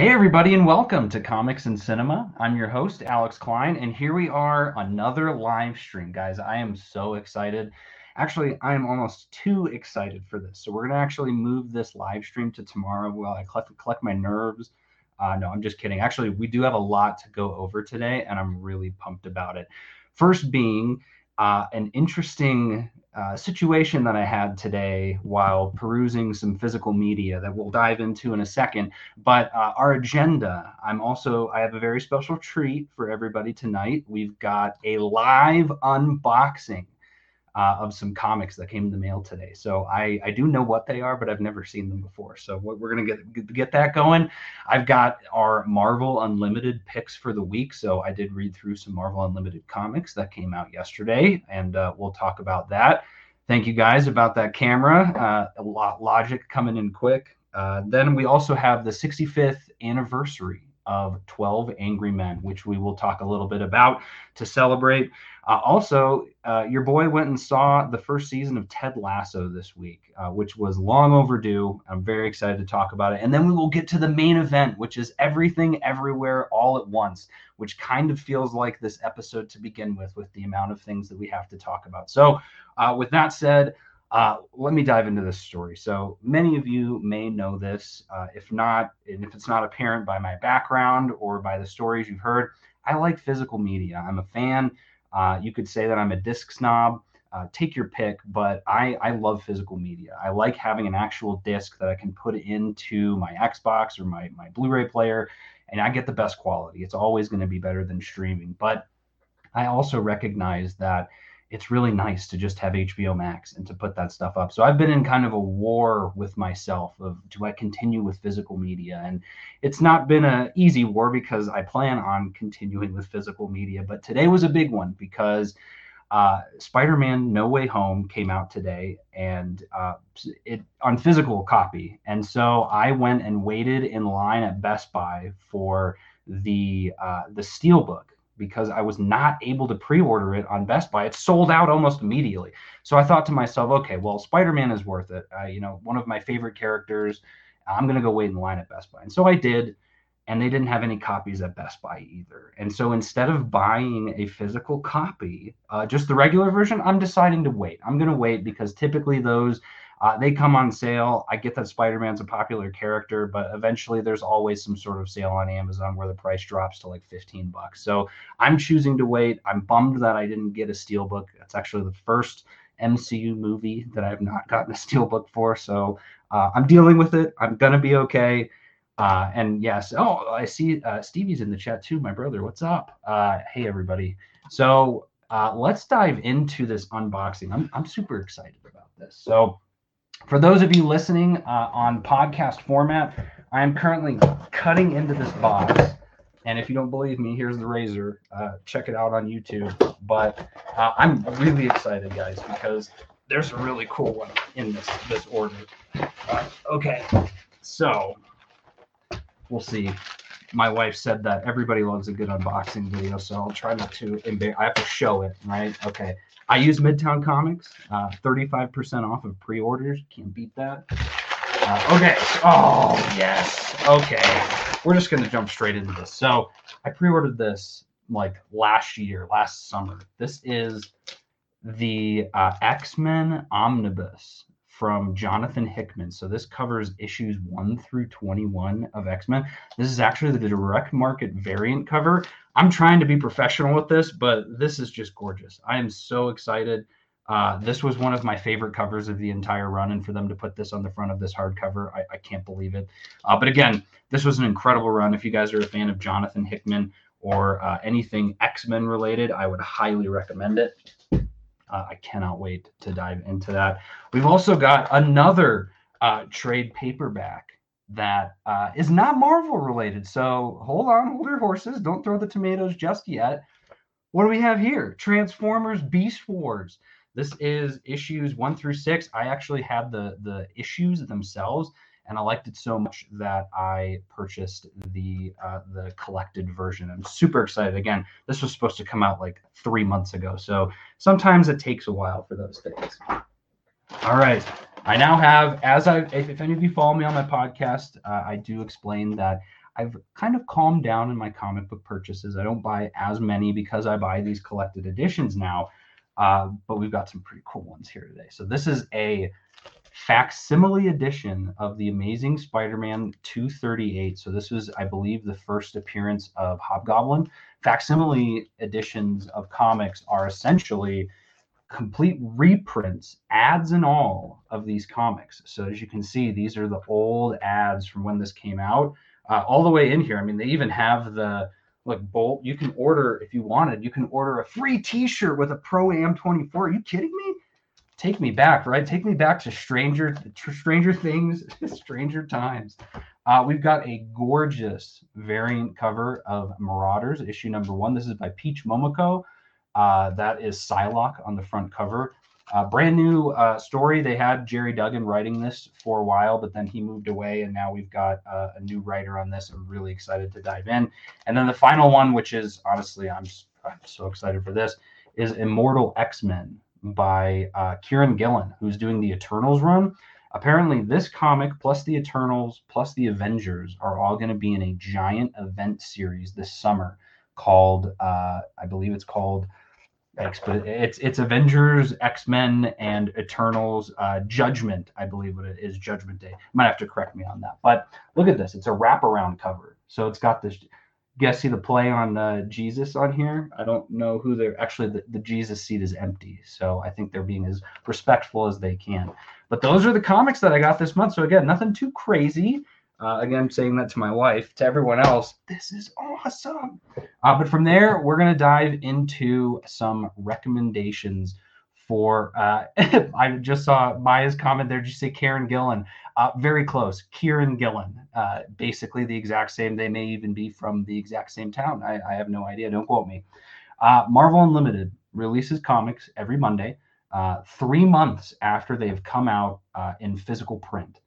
Hey, everybody, and welcome to Comics and Cinema. I'm your host, Alex Klein, and here we are, another live stream. Guys, I am so excited. Actually, I am almost too excited for this. So, we're going to actually move this live stream to tomorrow while I collect, collect my nerves. Uh, no, I'm just kidding. Actually, we do have a lot to go over today, and I'm really pumped about it. First, being uh, an interesting uh, situation that I had today while perusing some physical media that we'll dive into in a second. But uh, our agenda, I'm also, I have a very special treat for everybody tonight. We've got a live unboxing uh, of some comics that came in the mail today. So I, I do know what they are, but I've never seen them before. So we're gonna get get that going. I've got our Marvel Unlimited picks for the week. So I did read through some Marvel Unlimited comics that came out yesterday, and uh, we'll talk about that. Thank you guys about that camera. Uh, a lot Logic coming in quick. Uh, then we also have the 65th anniversary of 12 Angry Men, which we will talk a little bit about to celebrate. Uh, also, uh, your boy went and saw the first season of Ted Lasso this week, uh, which was long overdue. I'm very excited to talk about it. And then we will get to the main event, which is Everything Everywhere All at Once, which kind of feels like this episode to begin with, with the amount of things that we have to talk about. So, uh, with that said, uh, let me dive into this story. So many of you may know this. Uh, if not, and if it's not apparent by my background or by the stories you've heard, I like physical media. I'm a fan. Uh, you could say that I'm a disc snob. Uh, take your pick, but I, I love physical media. I like having an actual disc that I can put into my Xbox or my, my Blu ray player, and I get the best quality. It's always going to be better than streaming. But I also recognize that it's really nice to just have HBO Max and to put that stuff up. So I've been in kind of a war with myself of do I continue with physical media? And it's not been an easy war because I plan on continuing with physical media. But today was a big one because uh, Spider-Man: No Way Home came out today, and uh, it on physical copy. And so I went and waited in line at Best Buy for the uh, the Steelbook because I was not able to pre-order it on Best Buy. It sold out almost immediately. So I thought to myself, okay, well, Spider-Man is worth it. You know, one of my favorite characters. I'm gonna go wait in line at Best Buy, and so I did. And they didn't have any copies at Best Buy either. And so instead of buying a physical copy, uh, just the regular version, I'm deciding to wait. I'm gonna wait because typically those uh, they come on sale. I get that Spider Man's a popular character, but eventually there's always some sort of sale on Amazon where the price drops to like 15 bucks. So I'm choosing to wait. I'm bummed that I didn't get a steelbook. It's actually the first MCU movie that I've not gotten a steelbook for. So uh, I'm dealing with it. I'm gonna be okay. Uh, and yes, oh, I see uh, Stevie's in the chat too. My brother, what's up? Uh, hey everybody. So uh, let's dive into this unboxing. I'm I'm super excited about this. So for those of you listening uh, on podcast format, I am currently cutting into this box. And if you don't believe me, here's the razor. Uh, check it out on YouTube. But uh, I'm really excited, guys, because there's a really cool one in this this order. Uh, okay, so we'll see. My wife said that everybody loves a good unboxing video, so I'll try not to. I have to show it, right? Okay. I use Midtown Comics, uh, 35% off of pre-orders. Can't beat that. Uh, okay. Oh, yes. Okay. We're just going to jump straight into this. So I pre-ordered this like last year, last summer. This is the uh, X-Men Omnibus from Jonathan Hickman. So this covers issues 1 through 21 of X-Men. This is actually the direct market variant cover. I'm trying to be professional with this, but this is just gorgeous. I am so excited. Uh, this was one of my favorite covers of the entire run, and for them to put this on the front of this hardcover, I, I can't believe it. Uh, but again, this was an incredible run. If you guys are a fan of Jonathan Hickman or uh, anything X Men related, I would highly recommend it. Uh, I cannot wait to dive into that. We've also got another uh, trade paperback that uh, is not Marvel related. So hold on, hold your horses. Don't throw the tomatoes just yet. What do we have here? Transformers Beast Wars. This is issues one through six. I actually had the the issues themselves, and I liked it so much that I purchased the uh, the collected version. I'm super excited. Again, this was supposed to come out like three months ago, so sometimes it takes a while for those things. All right, I now have, as I, if, if any of you follow me on my podcast, uh, I do explain that I've kind of calmed down in my comic book purchases. I don't buy as many because I buy these collected editions now. Uh, but we've got some pretty cool ones here today. So this is a facsimile edition of the Amazing Spider-Man 238. So this was, I believe, the first appearance of Hobgoblin. Facsimile editions of comics are essentially complete reprints, ads and all of these comics. So as you can see, these are the old ads from when this came out, uh, all the way in here. I mean, they even have the like bolt. You can order if you wanted. You can order a free T-shirt with a Pro Am 24. Are you kidding me? Take me back, right? Take me back to Stranger, Stranger Things, Stranger Times. Uh, we've got a gorgeous variant cover of Marauders, issue number one. This is by Peach Momoko. Uh, that is Psylocke on the front cover. Uh, brand new uh, story. They had Gerry Duggan writing this for a while, but then he moved away, and now we've got uh, a new writer on this. I'm really excited to dive in. And then the final one, which is honestly, I'm, I'm so excited for this, is Immortal X Men by uh, Kieron Gillen, who's doing the Eternals run. Apparently, this comic plus the Eternals plus the Avengers are all going to be in a giant event series this summer called, uh, I believe it's called it's it's Avengers, X Men, and Eternals. Uh, Judgment, I believe what it is. Judgment Day. You might have to correct me on that. But look at this. It's a wraparound cover. So it's got this. You see the play on uh, Jesus on here? I don't know who they're actually. The, the Jesus seat is empty, so I think they're being as respectful as they can. But those are the comics that I got this month. So again, nothing too crazy. Uh, again, saying that to my wife, to everyone else, this is awesome. Uh, but from there, we're going to dive into some recommendations for. Uh, I just saw Maya's comment there. Did you say Karen Gillan? Uh, very close. Kieron Gillen. Uh, basically the exact same. They may even be from the exact same town. I, I have no idea. Don't quote me. Uh, Marvel Unlimited releases comics every Monday, three months after they've come out in physical print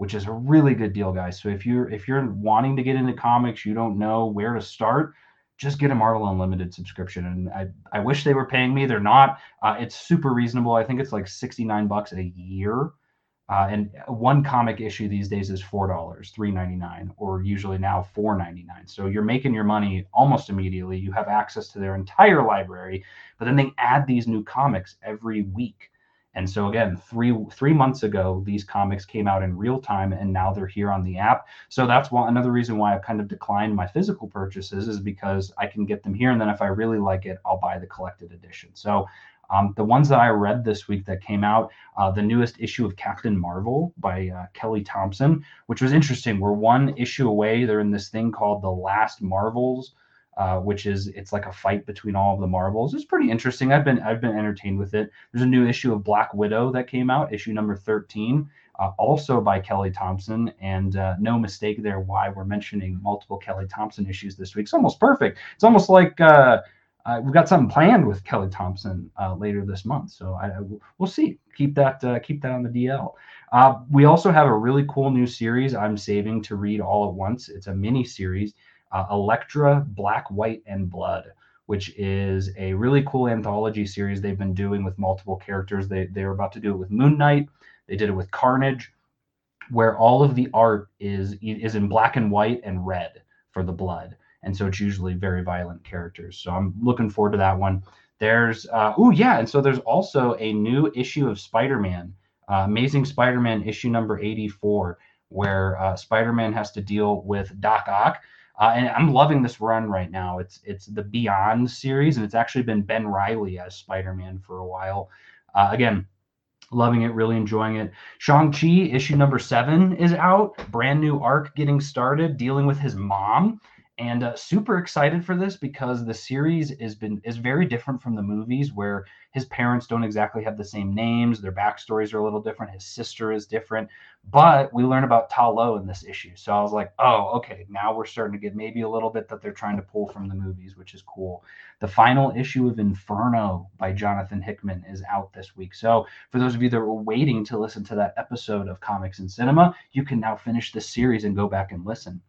which is a really good deal, guys. So if you're if you're wanting to get into comics, you don't know where to start, just get a Marvel Unlimited subscription. And I, I wish they were paying me. They're not. Uh, it's super reasonable. I think it's like 69 bucks a year. Uh, and one comic issue these days is four dollars, three ninety nine, or usually now four ninety nine. So you're making your money almost immediately. You have access to their entire library, but then they add these new comics every week. And so again, three three months ago, these comics came out in real time, and now they're here on the app. So that's one another reason why I've kind of declined my physical purchases is because I can get them here, and then if I really like it, I'll buy the collected edition. So um, the ones that I read this week that came out, uh, the newest issue of Captain Marvel by uh, Kelly Thompson, which was interesting. We're one issue away. They're in this thing called the Last Marvels uh, which is it's like a fight between all of the Marvels. It's pretty interesting. I've been I've been entertained with it. There's a new issue of Black Widow that came out, issue number 13, uh, also by Kelly Thompson. And uh, no mistake there why we're mentioning multiple Kelly Thompson issues this week. It's almost perfect. It's almost like uh, uh, we've got something planned with Kelly Thompson uh, later this month. So I, I, we'll see. Keep that keep that on the DL. We also have a really cool new series I'm saving to read all at once. It's a mini series uh, Elektra, Black, White, and Blood, which is a really cool anthology series they've been doing with multiple characters. They they're about to do it with Moon Knight. They did it with Carnage, where all of the art is is in black and white and red for the blood, and so it's usually very violent characters. So I'm looking forward to that one. There's uh, oh yeah, and so there's also a new issue of Spider-Man, uh, Amazing Spider-Man issue number 84, where uh, Spider-Man has to deal with Doc Ock uh, and I'm loving this run right now. It's it's the Beyond series, and it's actually been Ben Riley as Spider-Man for a while. Uh, again, loving it, really enjoying it. Shang-Chi issue number seven is out, brand new arc getting started, dealing with his mom and uh, super excited for this because the series is been is very different from the movies where his parents don't exactly have the same names their backstories are a little different his sister is different but we learn about Ta Lo in this issue. So i was like oh okay now we're starting to get maybe a little bit that they're trying to pull from the movies which is cool. The final issue of inferno by jonathan hickman is out this week. So for those of you that were waiting to listen to that episode of comics and cinema you can now finish this series and go back and listen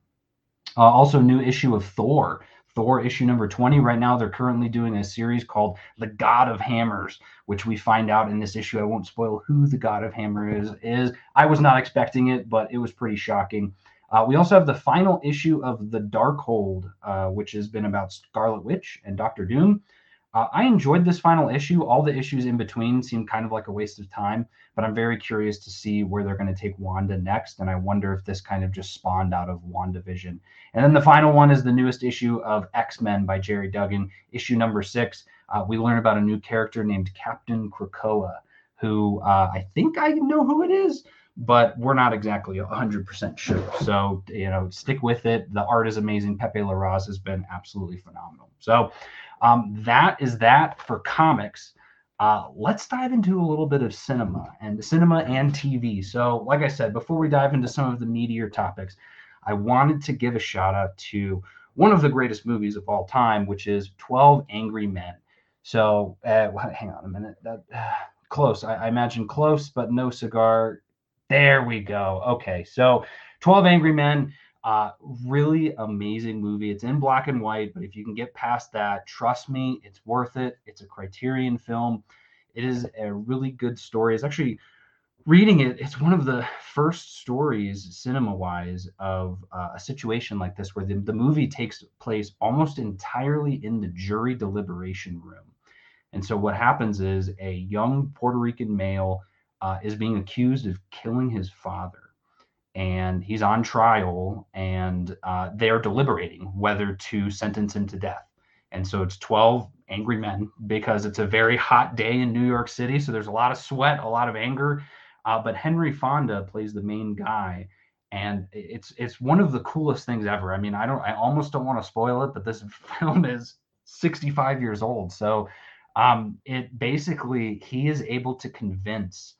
uh, also, new issue of Thor. Thor issue number 20. Right now, they're currently doing a series called The God of Hammers, which we find out in this issue. I won't spoil who the God of Hammer is. Is I was not expecting it, but it was pretty shocking. Uh, we also have the final issue of The Darkhold, uh, which has been about Scarlet Witch and Doctor Doom. Uh, I enjoyed this final issue. All the issues in between seemed kind of like a waste of time, but I'm very curious to see where they're going to take Wanda next. And I wonder if this kind of just spawned out of WandaVision. And then the final one is the newest issue of X Men by Gerry Duggan, issue number six. Uh, we learn about a new character named Captain Krakoa, who uh, I think I know who it is, but we're not exactly 100% sure. So, you know, stick with it. The art is amazing. Pepe Larraz has been absolutely phenomenal. So, um, that is that for comics. Uh, let's dive into a little bit of cinema and cinema and TV. So, like I said, before we dive into some of the meatier topics, I wanted to give a shout out to one of the greatest movies of all time, which is 12 Angry Men. So, uh, hang on a minute. That, uh, close. I, I imagine close, but no cigar. There we go. Okay. So, 12 Angry Men uh, really amazing movie. It's in black and white, but if you can get past that, trust me, it's worth it. It's a Criterion film. It is a really good story. It's actually reading it. It's one of the first stories, cinema-wise, of uh, a situation like this, where the, the movie takes place almost entirely in the jury deliberation room. And so what happens is a young Puerto Rican male uh, is being accused of killing his father and he's on trial and uh, they are deliberating whether to sentence him to death. And so it's 12 angry men because it's a very hot day in New York City. So there's a lot of sweat, a lot of anger. Uh, but Henry Fonda plays the main guy. And it's it's one of the coolest things ever. I mean, I don't I almost don't want to spoil it, but this film is 65 years old. So um, it basically he is able to convince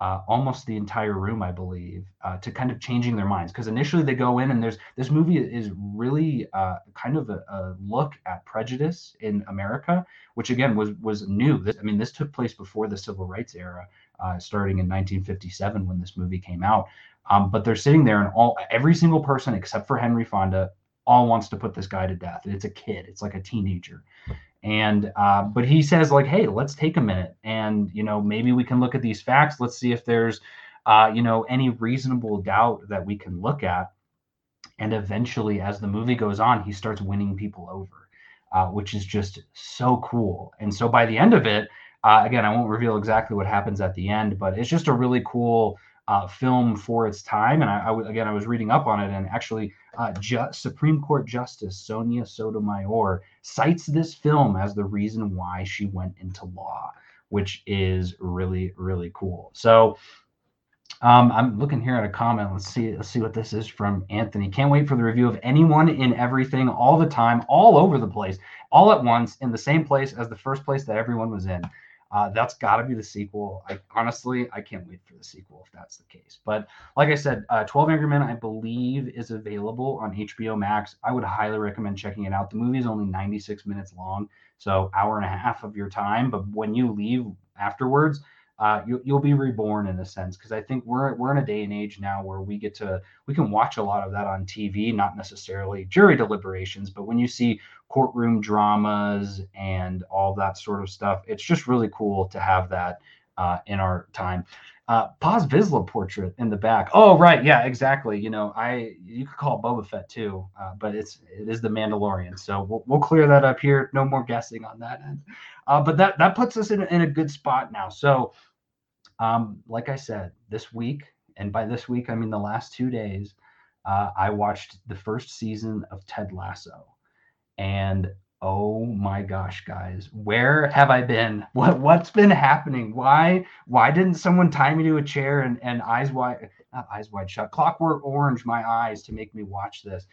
uh, almost the entire room, I believe, uh, to kind of changing their minds. Because initially they go in and there's this movie is really uh, kind of a, a, look at prejudice in America, which again was was new. This, I mean, this took place before the civil rights era, uh, starting in 1957 when this movie came out. Um, but they're sitting there and all every single person except for Henry Fonda all wants to put this guy to death. It's a kid. It's like a teenager and uh, but he says like hey let's take a minute and you know maybe we can look at these facts. Let's see if there's uh, you know any reasonable doubt that we can look at. And eventually as the movie goes on he starts winning people over uh, which is just so cool. And so by the end of it uh, again i won't reveal exactly what happens at the end but it's just a really cool uh, film for its time. And I, again, I was reading up on it, and actually, uh, Ju- Supreme Court Justice Sonia Sotomayor cites this film as the reason why she went into law, which is really, really cool. So. Um, I'm looking here at a comment. Let's see. Let's see what this is from Anthony. Can't wait for the review of anyone in everything, all the time, all over the place, all at once, in the same place as the first place that everyone was in. Uh, that's got to be the sequel. I honestly, I can't wait for the sequel if that's the case. But like I said, uh, 12 Angry Men, I believe, is available on HBO Max. I would highly recommend checking it out. The movie is only 96 minutes long, so hour and a half of your time. But when you leave afterwards, uh, you, you'll be reborn in a sense because I think we're we're in a day and age now where we get to we can watch a lot of that on TV, not necessarily jury deliberations, but when you see courtroom dramas and all that sort of stuff, it's just really cool to have that uh, in our time. Uh, Paz Vizsla portrait in the back. Oh, right, yeah, exactly. You know, I you could call it Boba Fett too, uh, but it's it is the Mandalorian. So we'll, we'll clear that up here. No more guessing on that end. Uh, but that that puts us in, in a good spot now. So, um, like I said, this week, and by this week I mean the last two days, uh, I watched the first season of Ted Lasso, and oh my gosh, guys, where have I been? What what's been happening? Why why didn't someone tie me to a chair and and eyes wide not eyes wide shut, clockwork orange my eyes to make me watch this?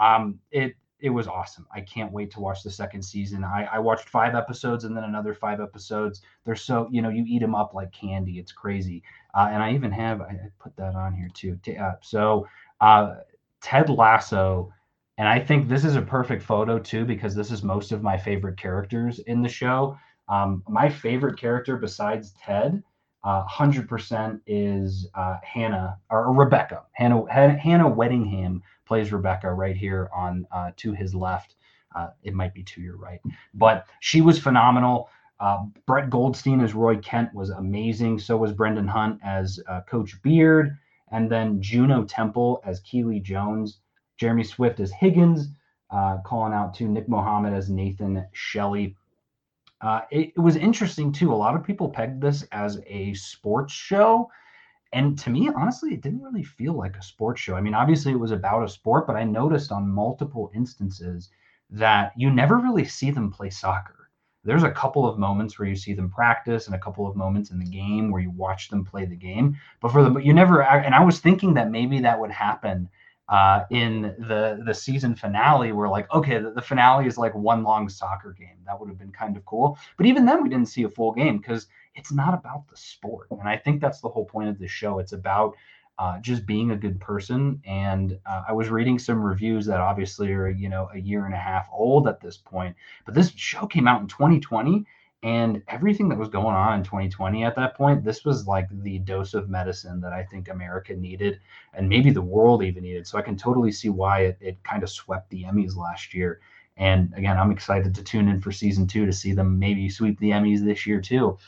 Um, it it was awesome. I can't wait to watch the second season. I, I watched five episodes and then another five episodes. They're so you know you eat them up like candy. It's crazy. Uh, and I even have I, put that on here too. Uh, so uh, Ted Lasso, and I think this is a perfect photo too because this is most of my favorite characters in the show. Um, my favorite character besides Ted, uh, hundred percent is uh, Hannah or Rebecca. Hannah Hannah Waddingham plays Rebecca right here on uh, to his left. Uh, it might be to your right, but she was phenomenal. Uh, Brett Goldstein as Roy Kent was amazing. So was Brendan Hunt as uh, Coach Beard. and then Juno Temple as Keeley Jones, Jeremy Swift as Higgins, uh, calling out to Nick Mohammed as Nathan Shelley. Uh, it, it, was interesting too. A lot of people pegged this as a sports show. And to me, honestly, it didn't really feel like a sports show. I mean, obviously, it was about a sport, but I noticed on multiple instances that you never really see them play soccer. There's a couple of moments where you see them practice and a couple of moments in the game where you watch them play the game. But for the, you never, and I was thinking that maybe that would happen uh, in the the season finale where like okay the, the, finale is like one long soccer game. That would have been kind of cool. But even then we didn't see a full game because it's not about the sport. And i think that's the whole point of the show. It's about uh, just being a good person. And uh, i was reading some reviews that obviously are you know a year and a half old at this point. But this show came out in 2020 and everything that was going on in 2020 at that point, this was like the dose of medicine that I think America needed, and maybe the world even needed. So I can totally see why it, it kind of swept the Emmys last year. And again, I'm excited to tune in for season two to see them maybe sweep the Emmys this year too.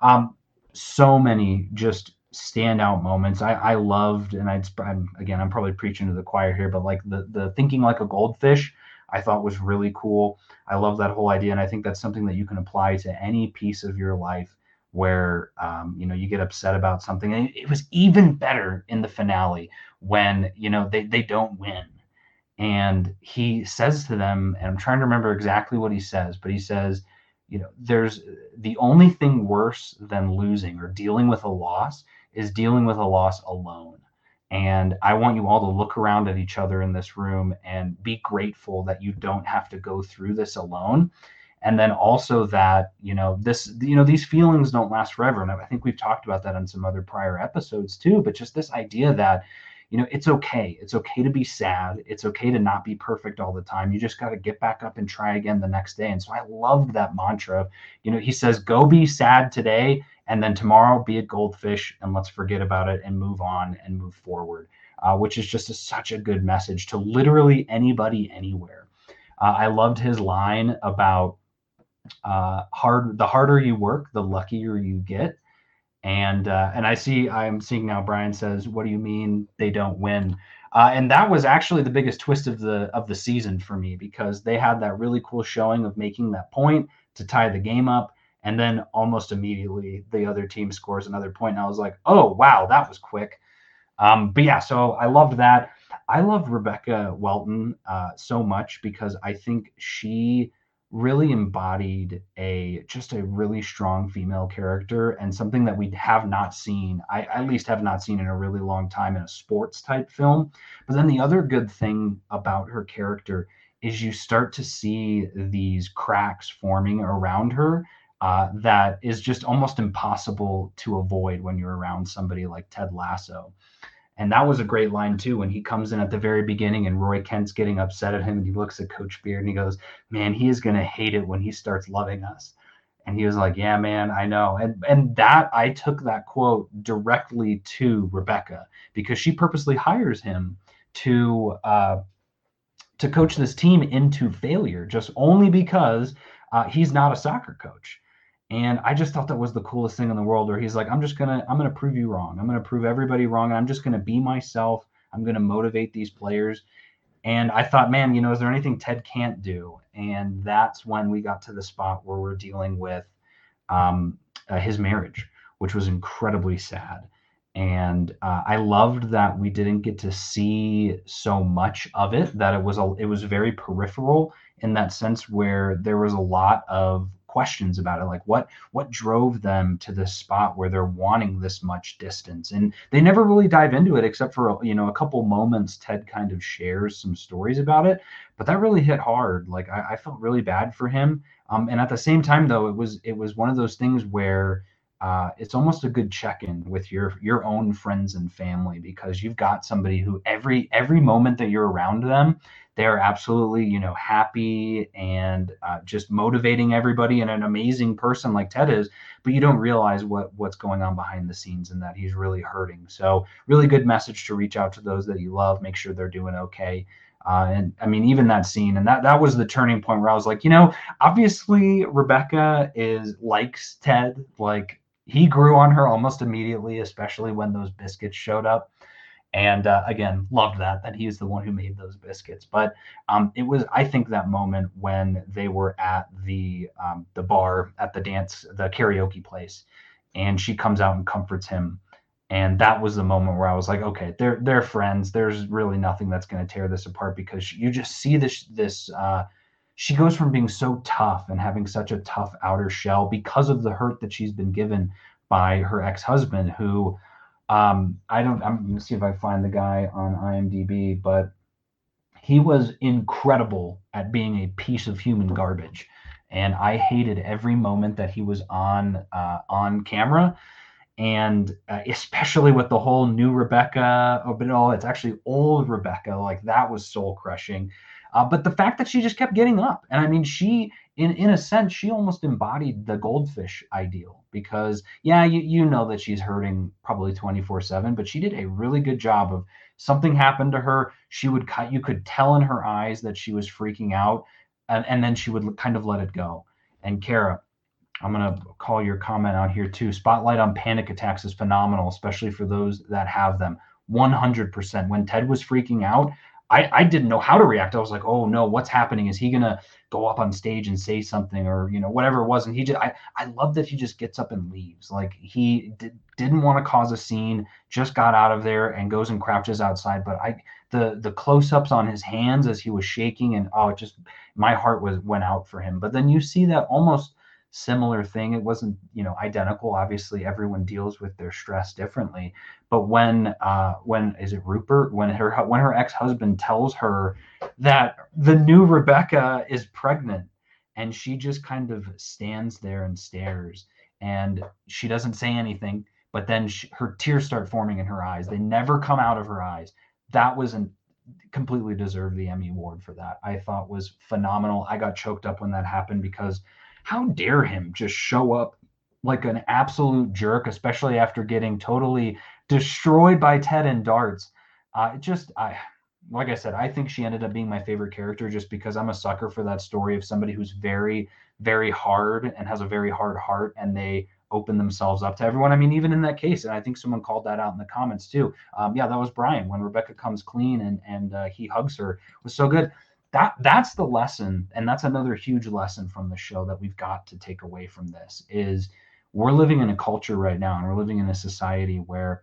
Um, so many just standout moments. I, I loved, and I'd, I'm, again, I'm probably preaching to the choir here, but like the the thinking like a goldfish I thought was really cool. I love that whole idea, and I think that's something that you can apply to any piece of your life where um, you know you get upset about something. And it was even better in the finale when you know they they don't win, and he says to them, and I'm trying to remember exactly what he says, but he says, you know, there's the only thing worse than losing or dealing with a loss is dealing with a loss alone and I want you all to look around at each other in this room and be grateful that you don't have to go through this alone. And then also that, you know, this, you know, these feelings don't last forever. And I think we've talked about that on some other prior episodes too. But just this idea that, you know, it's okay. It's okay to be sad. It's okay to not be perfect all the time. You just got to get back up and try again the next day. And so I loved that mantra. You know, he says, go be sad today and then tomorrow be a goldfish and let's forget about it and move on and move forward uh, which is just a, such a good message to literally anybody anywhere uh, i loved his line about uh, hard the harder you work the luckier you get and uh, and i see i'm seeing now brian says what do you mean they don't win? Uh, and that was actually the biggest twist of the of the season for me because they had that really cool showing of making that point to tie the game up. And then almost immediately the other team scores another point and i was like oh wow that was quick. Um, but yeah so i loved that. I love rebecca welton uh, so much because i think she really embodied a just a really strong female character and something that we have not seen i at least have not seen in a really long time in a sports type film but then the other good thing about her character is you start to see these cracks forming around her uh, that is just almost impossible to avoid when you're around somebody like Ted Lasso. And that was a great line too when he comes in at the very beginning and Roy Kent's getting upset at him and he looks at Coach Beard and he goes, "Man, he is gonna hate it when he starts loving us." And he was like, "Yeah, man, I know." And and that I took that quote directly to Rebecca because she purposely hires him to uh, to coach this team into failure just only because uh, he's not a soccer coach. And I just thought that was the coolest thing in the world where he's like, I'm just gonna, I'm gonna prove you wrong. I'm gonna prove everybody wrong. And I'm just gonna be myself. I'm gonna motivate these players. And I thought, man, you know, is there anything Ted can't do? And that's when we got to the spot where we're dealing with um, uh, his marriage, which was incredibly sad. And uh, I loved that we didn't get to see so much of it. That it was a, it was very peripheral in that sense, where there was a lot of questions about it like what what drove them to this spot where they're wanting this much distance? And they never really dive into it except for you know a couple moments ted kind of shares some stories about it but that really hit hard. Like i, I felt really bad for him. Um, and at the same time though it was it was one of those things where uh, it's almost a good check-in with your your own friends and family because you've got somebody who every every moment that you're around them they're absolutely you know happy and uh, just motivating everybody. And an amazing person like ted is but you don't realize what what's going on behind the scenes and that he's really hurting. So really good message to reach out to those that you love make sure they're doing okay. Uh, and I mean, even that scene, and that that was the turning point where I was like, you know, obviously Rebecca is likes Ted, like he grew on her almost immediately, especially when those biscuits showed up. And uh, again, loved that that he is the one who made those biscuits. But um, it was, I think, that moment when they were at the um, the bar at the dance, the karaoke place, and she comes out and comforts him. And that was the moment where I was like, okay, they're they're friends. There's really nothing that's going to tear this apart because you just see this this. Uh, she goes from being so tough and having such a tough outer shell because of the hurt that she's been given by her ex-husband, who um, I don't. I'm going to see if I find the guy on IMDb, but he was incredible at being a piece of human garbage, and I hated every moment that he was on uh, on camera, and uh, especially with the whole new Rebecca. But no, it's actually old Rebecca. Like that was soul crushing. Uh, but the fact that she just kept getting up, and I mean, she in in a sense, she almost embodied the goldfish ideal because yeah, you you know that she's hurting probably 24/7, but she did a really good job of something happened to her, she would cut you could tell in her eyes that she was freaking out and, and then she would kind of let it go. And Kara, I'm going to call your comment out here too. Spotlight on panic attacks is phenomenal, especially for those that have them. 100%. When Ted was freaking out, I, I didn't know how to react. I was like, oh no, what's happening? Is he gonna go up on stage and say something or you know whatever it was? And he just I I love that he just gets up and leaves. Like he did, didn't want to cause a scene, just got out of there and goes and crouches outside. But I the the close-ups on his hands as he was shaking and oh, it just my heart was went out for him. But then you see that almost similar thing. It wasn't, you know, identical. Obviously, everyone deals with their stress differently. But when, uh, when is it Rupert? When her when her ex husband tells her that the new Rebecca is pregnant, and she just kind of stands there and stares, and she doesn't say anything. But then she, her tears start forming in her eyes. They never come out of her eyes. That was an completely deserved the Emmy award for that. I thought was phenomenal. I got choked up when that happened because how dare him just show up like an absolute jerk, especially after getting totally destroyed by Ted and darts. Uh, just I like I said, I think she ended up being my favorite character just because I'm a sucker for that story of somebody who's very, very hard and has a very hard heart and they open themselves up to everyone. I mean, even in that case, and I think someone called that out in the comments too. Um, yeah, that was Brian when Rebecca comes clean and and uh, he hugs her was so good that that's the lesson and that's another huge lesson from the show that we've got to take away from this is we're living in a culture right now and we're living in a society where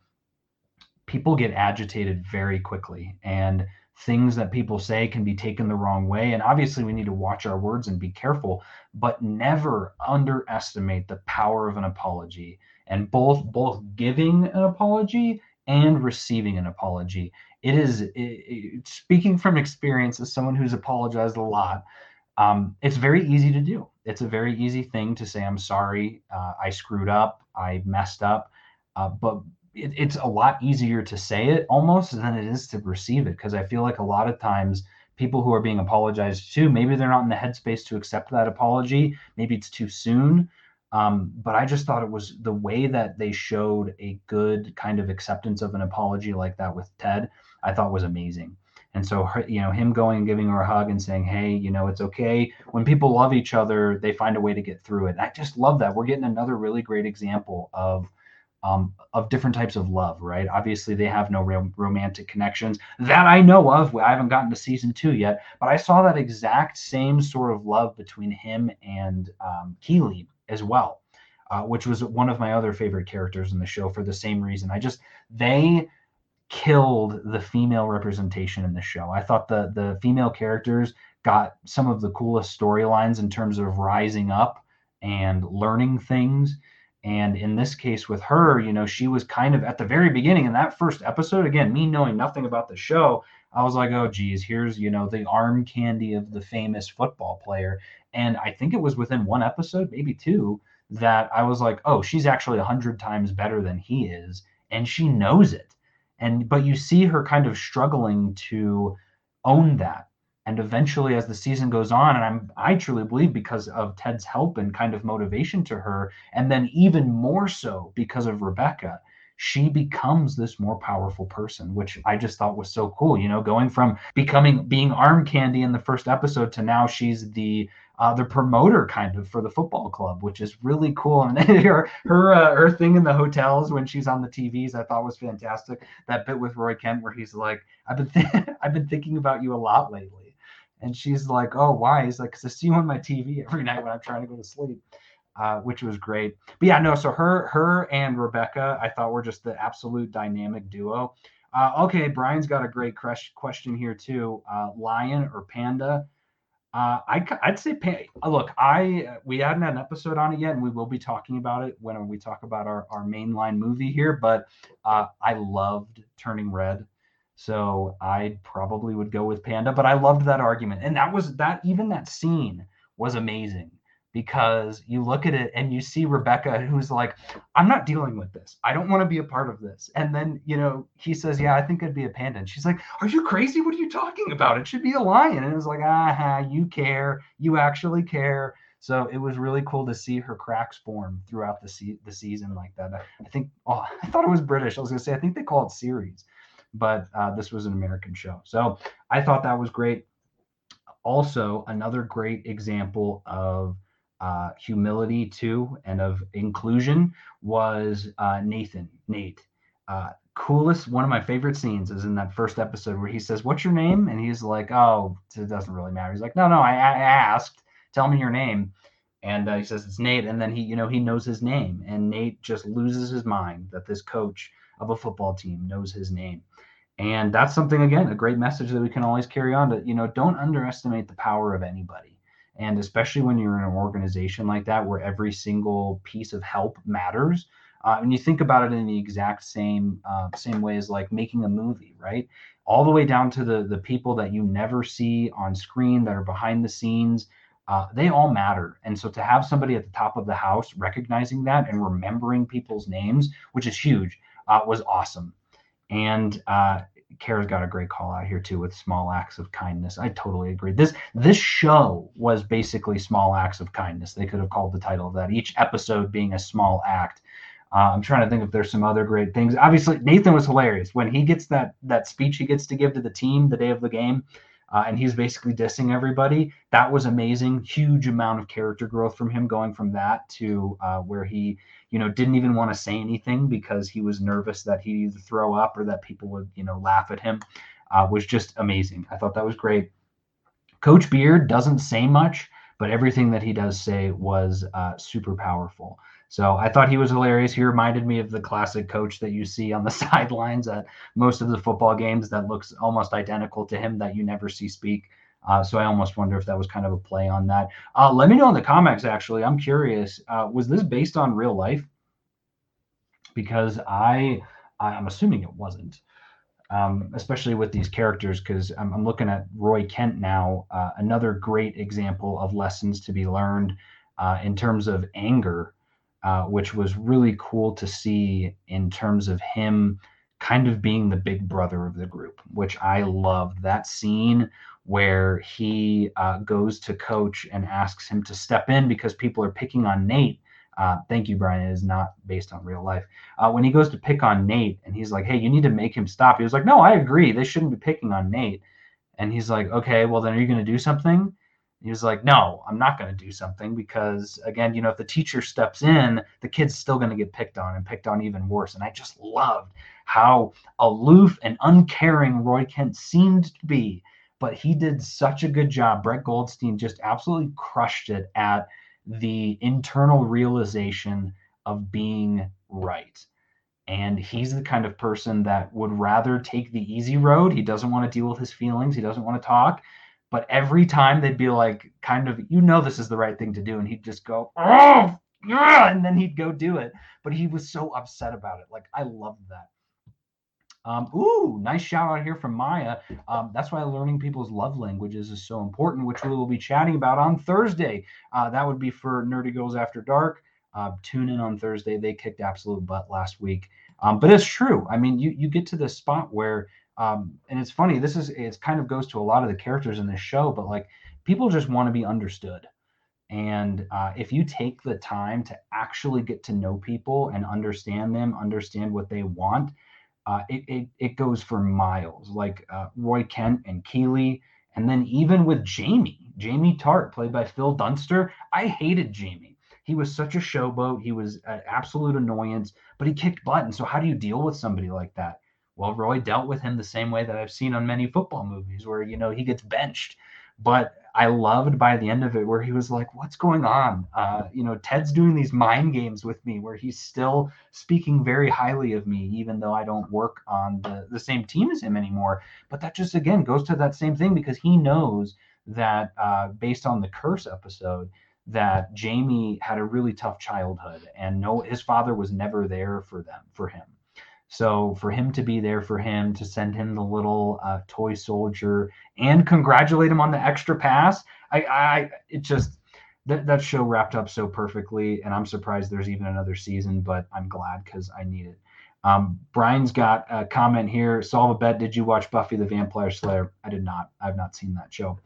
people get agitated very quickly and things that people say can be taken the wrong way and obviously we need to watch our words and be careful but never underestimate the power of an apology and both both giving an apology and receiving an apology it is it, it, speaking from experience as someone who's apologized a lot um, it's very easy to do. It's a very easy thing to say i'm sorry uh, i screwed up i messed up uh, but it, it's a lot easier to say it almost than it is to receive it because i feel like a lot of times people who are being apologized to maybe they're not in the headspace to accept that apology maybe it's too soon um, but I just thought it was the way that they showed a good kind of acceptance of an apology like that with Ted, I thought was amazing. And so, her, you know, him going and giving her a hug and saying, "Hey, you know, it's okay." When people love each other, they find a way to get through it. I just love that. We're getting another really great example of um, of different types of love, right? Obviously, they have no real romantic connections that I know of. I haven't gotten to season two yet, but I saw that exact same sort of love between him and um, Keeley as well, uh, which was one of my other favorite characters in the show for the same reason. I just they killed the female representation in the show. I thought the the female characters got some of the coolest storylines in terms of rising up and learning things. And in this case with her, you know, she was kind of at the very beginning in that first episode, again, me knowing nothing about the show, I was like, oh, geez, here's, you know, the arm candy of the famous football player. And I think it was within one episode, maybe two, that I was like, oh, she's actually a hundred times better than he is, and she knows it. And but you see her kind of struggling to own that. And eventually, as the season goes on, and I'm I truly believe because of Ted's help and kind of motivation to her, and then even more so because of Rebecca, she becomes this more powerful person, which I just thought was so cool. You know, going from becoming being arm candy in the first episode to now she's the uh, the promoter kind of for the football club, which is really cool. And her her uh, her thing in the hotels when she's on the TVs, I thought was fantastic. That bit with Roy Kent where he's like, "I've been th- I've been thinking about you a lot lately," and she's like, "Oh, why?" He's like, "Cause I see you on my TV every night when I'm trying to go to sleep." Uh, which was great. But yeah, no. So her, her and Rebecca, I thought were just the absolute dynamic duo. Uh, okay, Brian's got a great question here too. Uh, lion or panda? Uh, I, I'd say, uh, look, I we hadn't had an episode on it yet, and we will be talking about it when we talk about our our mainline movie here. But uh, I loved Turning Red, so I probably would go with Panda. But I loved that argument, and that was that even that scene was amazing because you look at it and you see Rebecca who's like, I'm not dealing with this. I don't want to be a part of this. And then, you know, he says, Yeah, I think it'd be a panda. And she's like, Are you crazy? What are you talking about? It should be a lion. And it was like, aha, you care. You actually care. So it was really cool to see her cracks form throughout the se- the season like that. I, I think, oh, I thought it was British. I was gonna say, I think they call it series, but uh, this was an American show. So I thought that was great. Also, another great example of uh, humility too and of inclusion was uh, Nathan, Nate. Uh, coolest, one of my favorite scenes is in that first episode where he says, What's your name? And he's like, Oh, it doesn't really matter. He's like, No, no, I, I asked, tell me your name. And uh, he says, It's Nate. And then he, you know, he knows his name. And Nate just loses his mind that this coach of a football team knows his name. And that's something, again, a great message that we can always carry on to, you know, don't underestimate the power of anybody and especially when you're in an organization like that where every single piece of help matters. Uh, and you think about it in the exact same uh, same way as like making a movie, right? All the way down to the the people that you never see on screen that are behind the scenes. Uh, they all matter. And so to have somebody at the top of the house recognizing that and remembering people's names, which is huge, uh, was awesome. And Kara's got a great call out here too with small acts of kindness. I totally agree. This this show was basically small acts of kindness. They could have called the title of that. Each episode being a small act. Uh, I'm trying to think if there's some other great things. Obviously, Nathan was hilarious when he gets that that speech he gets to give to the team the day of the game, uh, and he's basically dissing everybody. That was amazing. Huge amount of character growth from him going from that to uh, where he you know, didn't even want to say anything because he was nervous that he'd either throw up or that people would, you know, laugh at him, uh, was just amazing. I thought that was great. Coach Beard doesn't say much, but everything that he does say was uh, super powerful. So I thought he was hilarious. He reminded me of the classic coach that you see on the sidelines at most of the football games that looks almost identical to him that you never see speak. Uh, so I almost wonder if that was kind of a play on that. Uh, let me know in the comments. Actually, I'm curious. Uh, was this based on real life? Because I, I'm assuming it wasn't. Um, especially with these characters, because I'm, I'm, looking at Roy Kent now. Uh, another great example of lessons to be learned uh, in terms of anger, uh, which was really cool to see in terms of him kind of being the big brother of the group, which I loved. That scene where he uh, goes to coach and asks him to step in because people are picking on Nate. Uh, thank you, Brian. It is not based on real life. Uh, when he goes to pick on Nate and he's like, hey, you need to make him stop. He was like, no, I agree. They shouldn't be picking on Nate. And he's like, okay, well, then are you going to do something? He was like, no, I'm not going to do something because, again, you know, if the teacher steps in, the kid's still going to get picked on and picked on even worse. And I just loved how aloof and uncaring Roy Kent seemed to be but he did such a good job. Brett Goldstein just absolutely crushed it at the internal realization of being right. And he's the kind of person that would rather take the easy road. He doesn't want to deal with his feelings, he doesn't want to talk. But every time they'd be like, kind of, you know, this is the right thing to do. And he'd just go, oh, yeah, and then he'd go do it. But he was so upset about it. Like, I loved that. Um, ooh, nice shout out here from Maya. Um, that's why learning people's love languages is so important, which we will be chatting about on Thursday. Uh, that would be for Nerdy Girls After Dark. Uh, tune in on Thursday. They kicked absolute butt last week. Um, but it's true. I mean, you you get to this spot where, um, and it's funny. This is it kind of goes to a lot of the characters in this show, but like people just want to be understood And uh, if you take the time to actually get to know people and understand them, understand what they want, uh, it, it, it goes for miles. Like uh, Roy Kent and Keeley, and then even with Jamie, Jamie Tartt, played by Phil Dunster, I hated Jamie. He was such a showboat. He was an absolute annoyance, but he kicked butt. And so, how do you deal with somebody like that? Well, Roy dealt with him the same way that I've seen on many football movies, where you know he gets benched. But I loved by the end of it where he was like, "What's going on?" Uh, you know, Ted's doing these mind games with me, where he's still speaking very highly of me, even though I don't work on the the same team as him anymore. But that just again goes to that same thing because he knows that uh, based on the curse episode, that Jamie had a really tough childhood, and no, his father was never there for them for him. So for him to be there for him, to send him the little uh, toy soldier and congratulate him on the extra pass, I, I it just that that show wrapped up so perfectly, and I'm surprised there's even another season, but I'm glad because I need it. Um, Brian's got a comment here. Solve a bet. Did you watch Buffy the Vampire Slayer? I did not. I've not seen that show.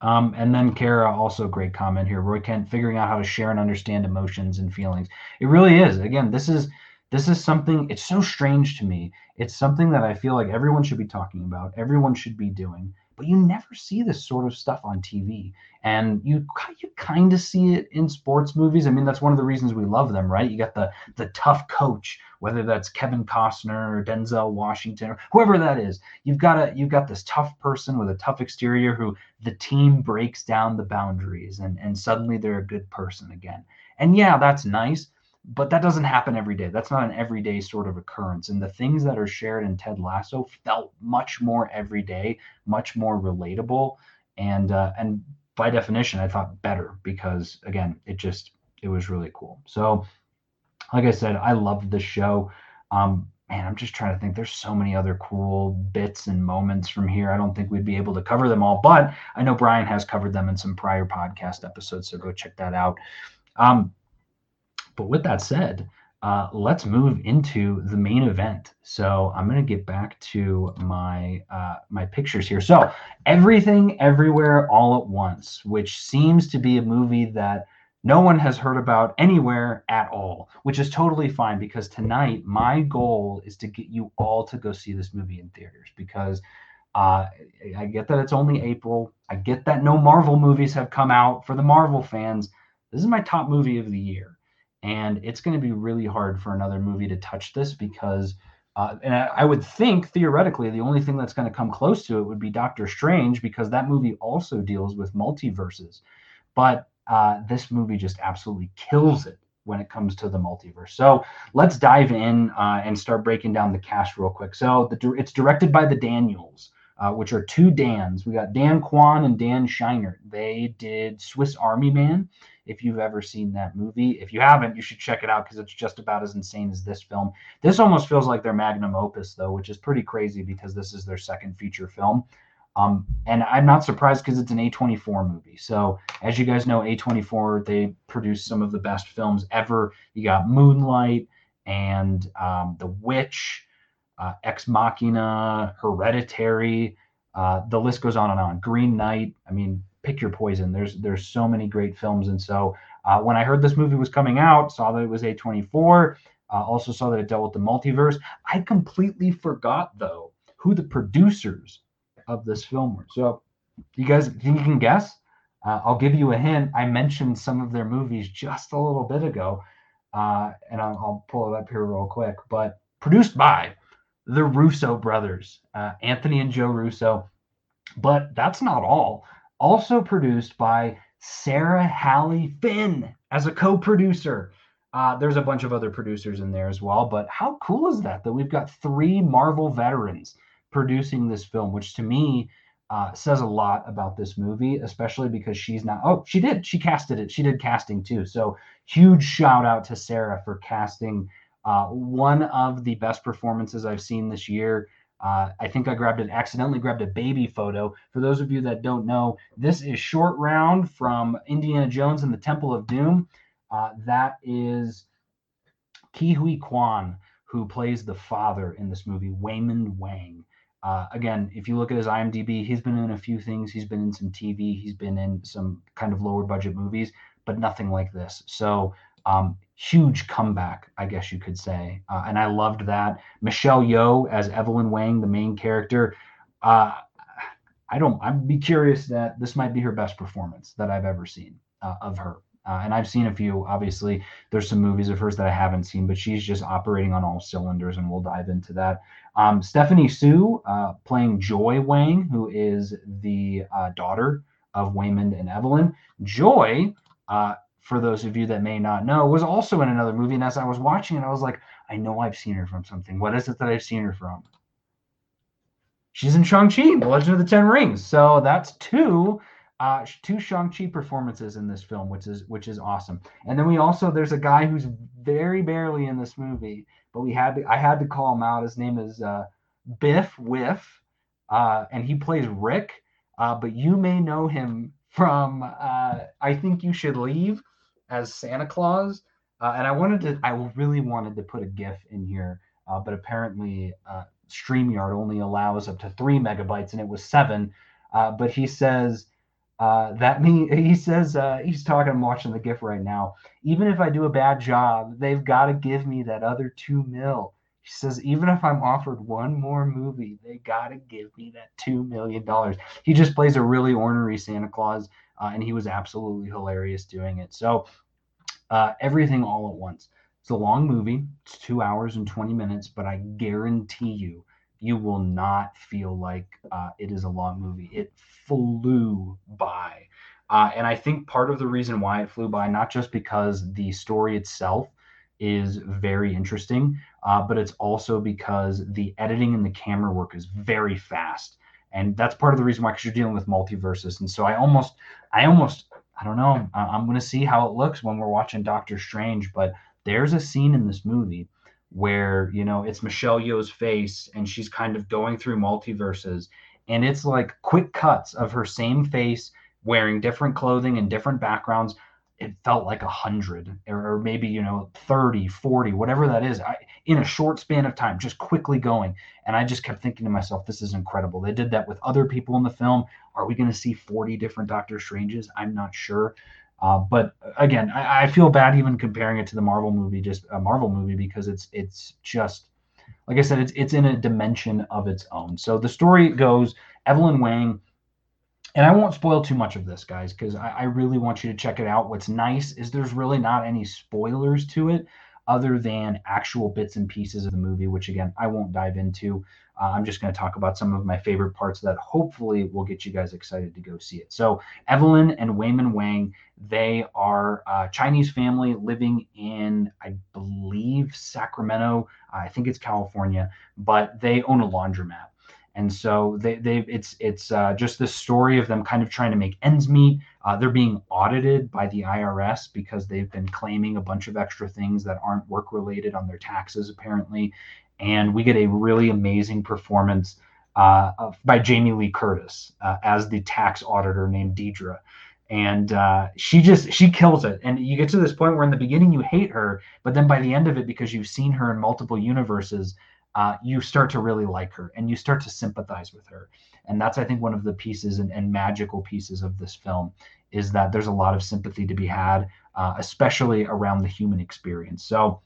Um, and then Kara, also great comment here. Roy Kent figuring out how to share and understand emotions and feelings. It really is. Again, this is this is something, it's so strange to me. It's something that I feel like everyone should be talking about, everyone should be doing, but you never see this sort of stuff on TV. And you you kind of see it in sports movies. I mean, that's one of the reasons we love them, right? You got the the tough coach, whether that's Kevin Costner or Denzel Washington or whoever that is. You've got a you've got this tough person with a tough exterior who the team breaks down the boundaries and and suddenly they're a good person again. And yeah, that's nice but that doesn't happen every day. That's not an everyday sort of occurrence. And the things that are shared in Ted Lasso felt much more everyday, much more relatable, and uh, and by definition, I thought better because again, it just it was really cool. So, like I said, I loved the show. Um, man, I'm just trying to think. There's so many other cool bits and moments from here. I don't think we'd be able to cover them all, but I know Brian has covered them in some prior podcast episodes, so go check that out. Um, but with that said, uh, let's move into the main event. So I'm going to get back to my uh, my pictures here. So everything, everywhere, all at once, which seems to be a movie that no one has heard about anywhere at all, which is totally fine because tonight my goal is to get you all to go see this movie in theaters because uh, I get that it's only April. I get that no Marvel movies have come out for the Marvel fans. This is my top movie of the year and it's going to be really hard for another movie to touch this because uh, and I, I, would think theoretically the only thing that's going to come close to it would be Doctor Strange because that movie also deals with multiverses, but uh, this movie just absolutely kills it when it comes to the multiverse. So let's dive in uh, and start breaking down the cast real quick. So the, it's directed by the Daniels. Uh, which are two Dans. We got Dan Kwan and Dan Scheinert. They did Swiss Army Man, if you've ever seen that movie. If you haven't, you should check it out because it's just about as insane as this film. This almost feels like their magnum opus, though, which is pretty crazy because this is their second feature film. Um, and I'm not surprised because it's an A24 movie. So, as you guys know, A24 they produce some of the best films ever. You got Moonlight and um, The Witch, uh, Ex Machina, Hereditary. Uh, the list goes on and on. Green Knight. I mean, pick your poison. There's there's so many great films, and so uh, when I heard this movie was coming out, saw that it was A24, uh, also saw that it dealt with the multiverse. I completely forgot though who the producers of this film were. So, you guys think you can guess? Uh, I'll give you a hint. I mentioned some of their movies just a little bit ago, uh, and I'll, I'll, pull it up here real quick. But produced by the Russo brothers, uh, Anthony and Joe Russo. But that's not all also produced by Sarah Halley Finn as a co producer. Uh, there's a bunch of other producers in there as well, but how cool is that? That we've got three Marvel veterans producing this film, which to me uh, says a lot about this movie, especially because she's not. Oh, she did. She casted it. She did casting too. So huge shout out to Sarah for casting uh, one of the best performances I've seen this year. Uh, I think I grabbed it, accidentally grabbed a baby photo. For those of you that don't know, this is Short Round from Indiana Jones and the Temple of Doom. Uh, that is Ke Huy Quan, who plays the father in this movie, Waymond Wang. Uh, again, if you look at his IMDb, he's been in a few things. He's been in some TV. He's been in some kind of lower budget movies, but nothing like this. So um, huge comeback, I guess you could say. Uh, and I loved that. Michelle Yeoh as Evelyn Wang, the main character. Uh, I don't. I'd be curious that this might be her best performance that I've ever seen uh, of her. Uh, and I've seen a few. Obviously, there's some movies of hers that I haven't seen, but she's just operating on all cylinders, and we'll dive into that. Um, Stephanie Hsu uh, playing Joy Wang, who is the uh, daughter of Waymond and Evelyn. Joy, uh, for those of you that may not know, was also in another movie. And as I was watching it, I was like, I know I've seen her from something. What is it that I've seen her from? She's in Shang-Chi, The Legend of the Ten Rings. So that's two uh, two Shang-Chi performances in this film, which is which is awesome. And then we also there's a guy who's very barely in this movie, but we had to, I had to call him out. His name is uh, Biff Wiff, uh, and he plays Rick. Uh, but you may know him from uh, I think you should leave as Santa Claus. Uh, and I wanted to I really wanted to put a GIF in here, but apparently uh, StreamYard only allows up to three megabytes, and it was seven. but he says uh, that me he says uh, he's talking i'm watching the gif right now even if i do a bad job they've got to give me that other two mil he says even if i'm offered one more movie they got to give me that two million dollars he just plays a really ornery santa claus uh, and he was absolutely hilarious doing it so uh, everything all at once it's a long movie it's two hours and 20 minutes but i guarantee you you will not feel like uh, it is a long movie. It flew by. Uh, and I think part of the reason why it flew by, not just because the story itself is very interesting, uh, but it's also because the editing and the camera work is very fast. And that's part of the reason why, because you're dealing with multiverses. And so I almost, I almost, I don't know, I'm going to see how it looks when we're watching Doctor Strange, but there's a scene in this movie where you know it's Michelle Yeoh's face and she's kind of going through multiverses and it's like quick cuts of her same face wearing different clothing and different backgrounds it felt like a hundred or, maybe you know 30 40 whatever that is I, in a short span of time just quickly going. And i just kept thinking to myself this is incredible. They did that with other people in the film. Are we going to see 40 different doctor stranges? I'm not sure. Uh, but again, I, I, feel bad even comparing it to the Marvel movie, just a Marvel movie, because it's it's just like I said, it's it's in a dimension of its own. So the story goes: Evelyn Wang, and I won't spoil too much of this, guys, because I, I really want you to check it out. What's nice is there's really not any spoilers to it, other than actual bits and pieces of the movie, which again I won't dive into. Uh, I'm just going to talk about some of my favorite parts that hopefully will get you guys excited to go see it. So, Evelyn and Waymond Wang, they are a Chinese family living in, I believe, Sacramento. I think it's California, but they own a laundromat. And so they, they it's it's uh, just this story of them kind of trying to make ends meet. Uh, they're being audited by the IRS because they've been claiming a bunch of extra things that aren't work related on their taxes apparently, and we get a really amazing performance uh, of, by Jamie Lee Curtis uh, as the tax auditor named Deidre. And uh, she just she kills it. And you get to this point where in the beginning you hate her, but then by the end of it, because you've seen her in multiple universes, uh, you start to really like her and you start to sympathize with her. And that's I think one of the pieces and, and magical pieces of this film is that there's a lot of sympathy to be had, uh, especially around the human experience. So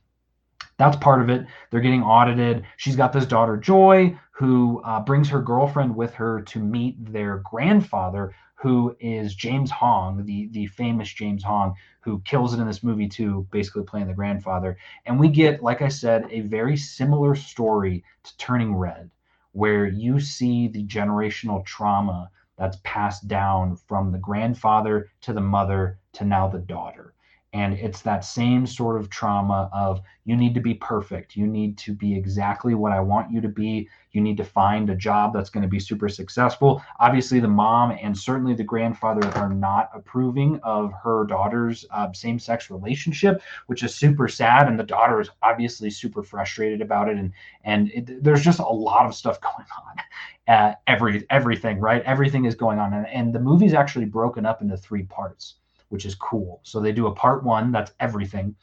that's part of it. They're getting audited. She's got this daughter, Joy, who uh, brings her girlfriend with her to meet their grandfather, who is James Hong, the, the famous James Hong, who kills it in this movie too, basically playing the grandfather. And we get, like I said, a very similar story to Turning Red, where you see the generational trauma that's passed down from the grandfather to the mother to now the daughter and it's that same sort of trauma of you need to be perfect. You need to be exactly what i want you to be. You need to find a job that's going to be super successful. Obviously the mom and certainly the grandfather are not approving of her daughter's uh, same-sex relationship which is super sad. And the daughter is obviously super frustrated about it. And and it, there's just a lot of stuff going on uh, every everything right? Everything is going on. And, and the movie's actually broken up into three parts which is cool. So they do a part one that's everything,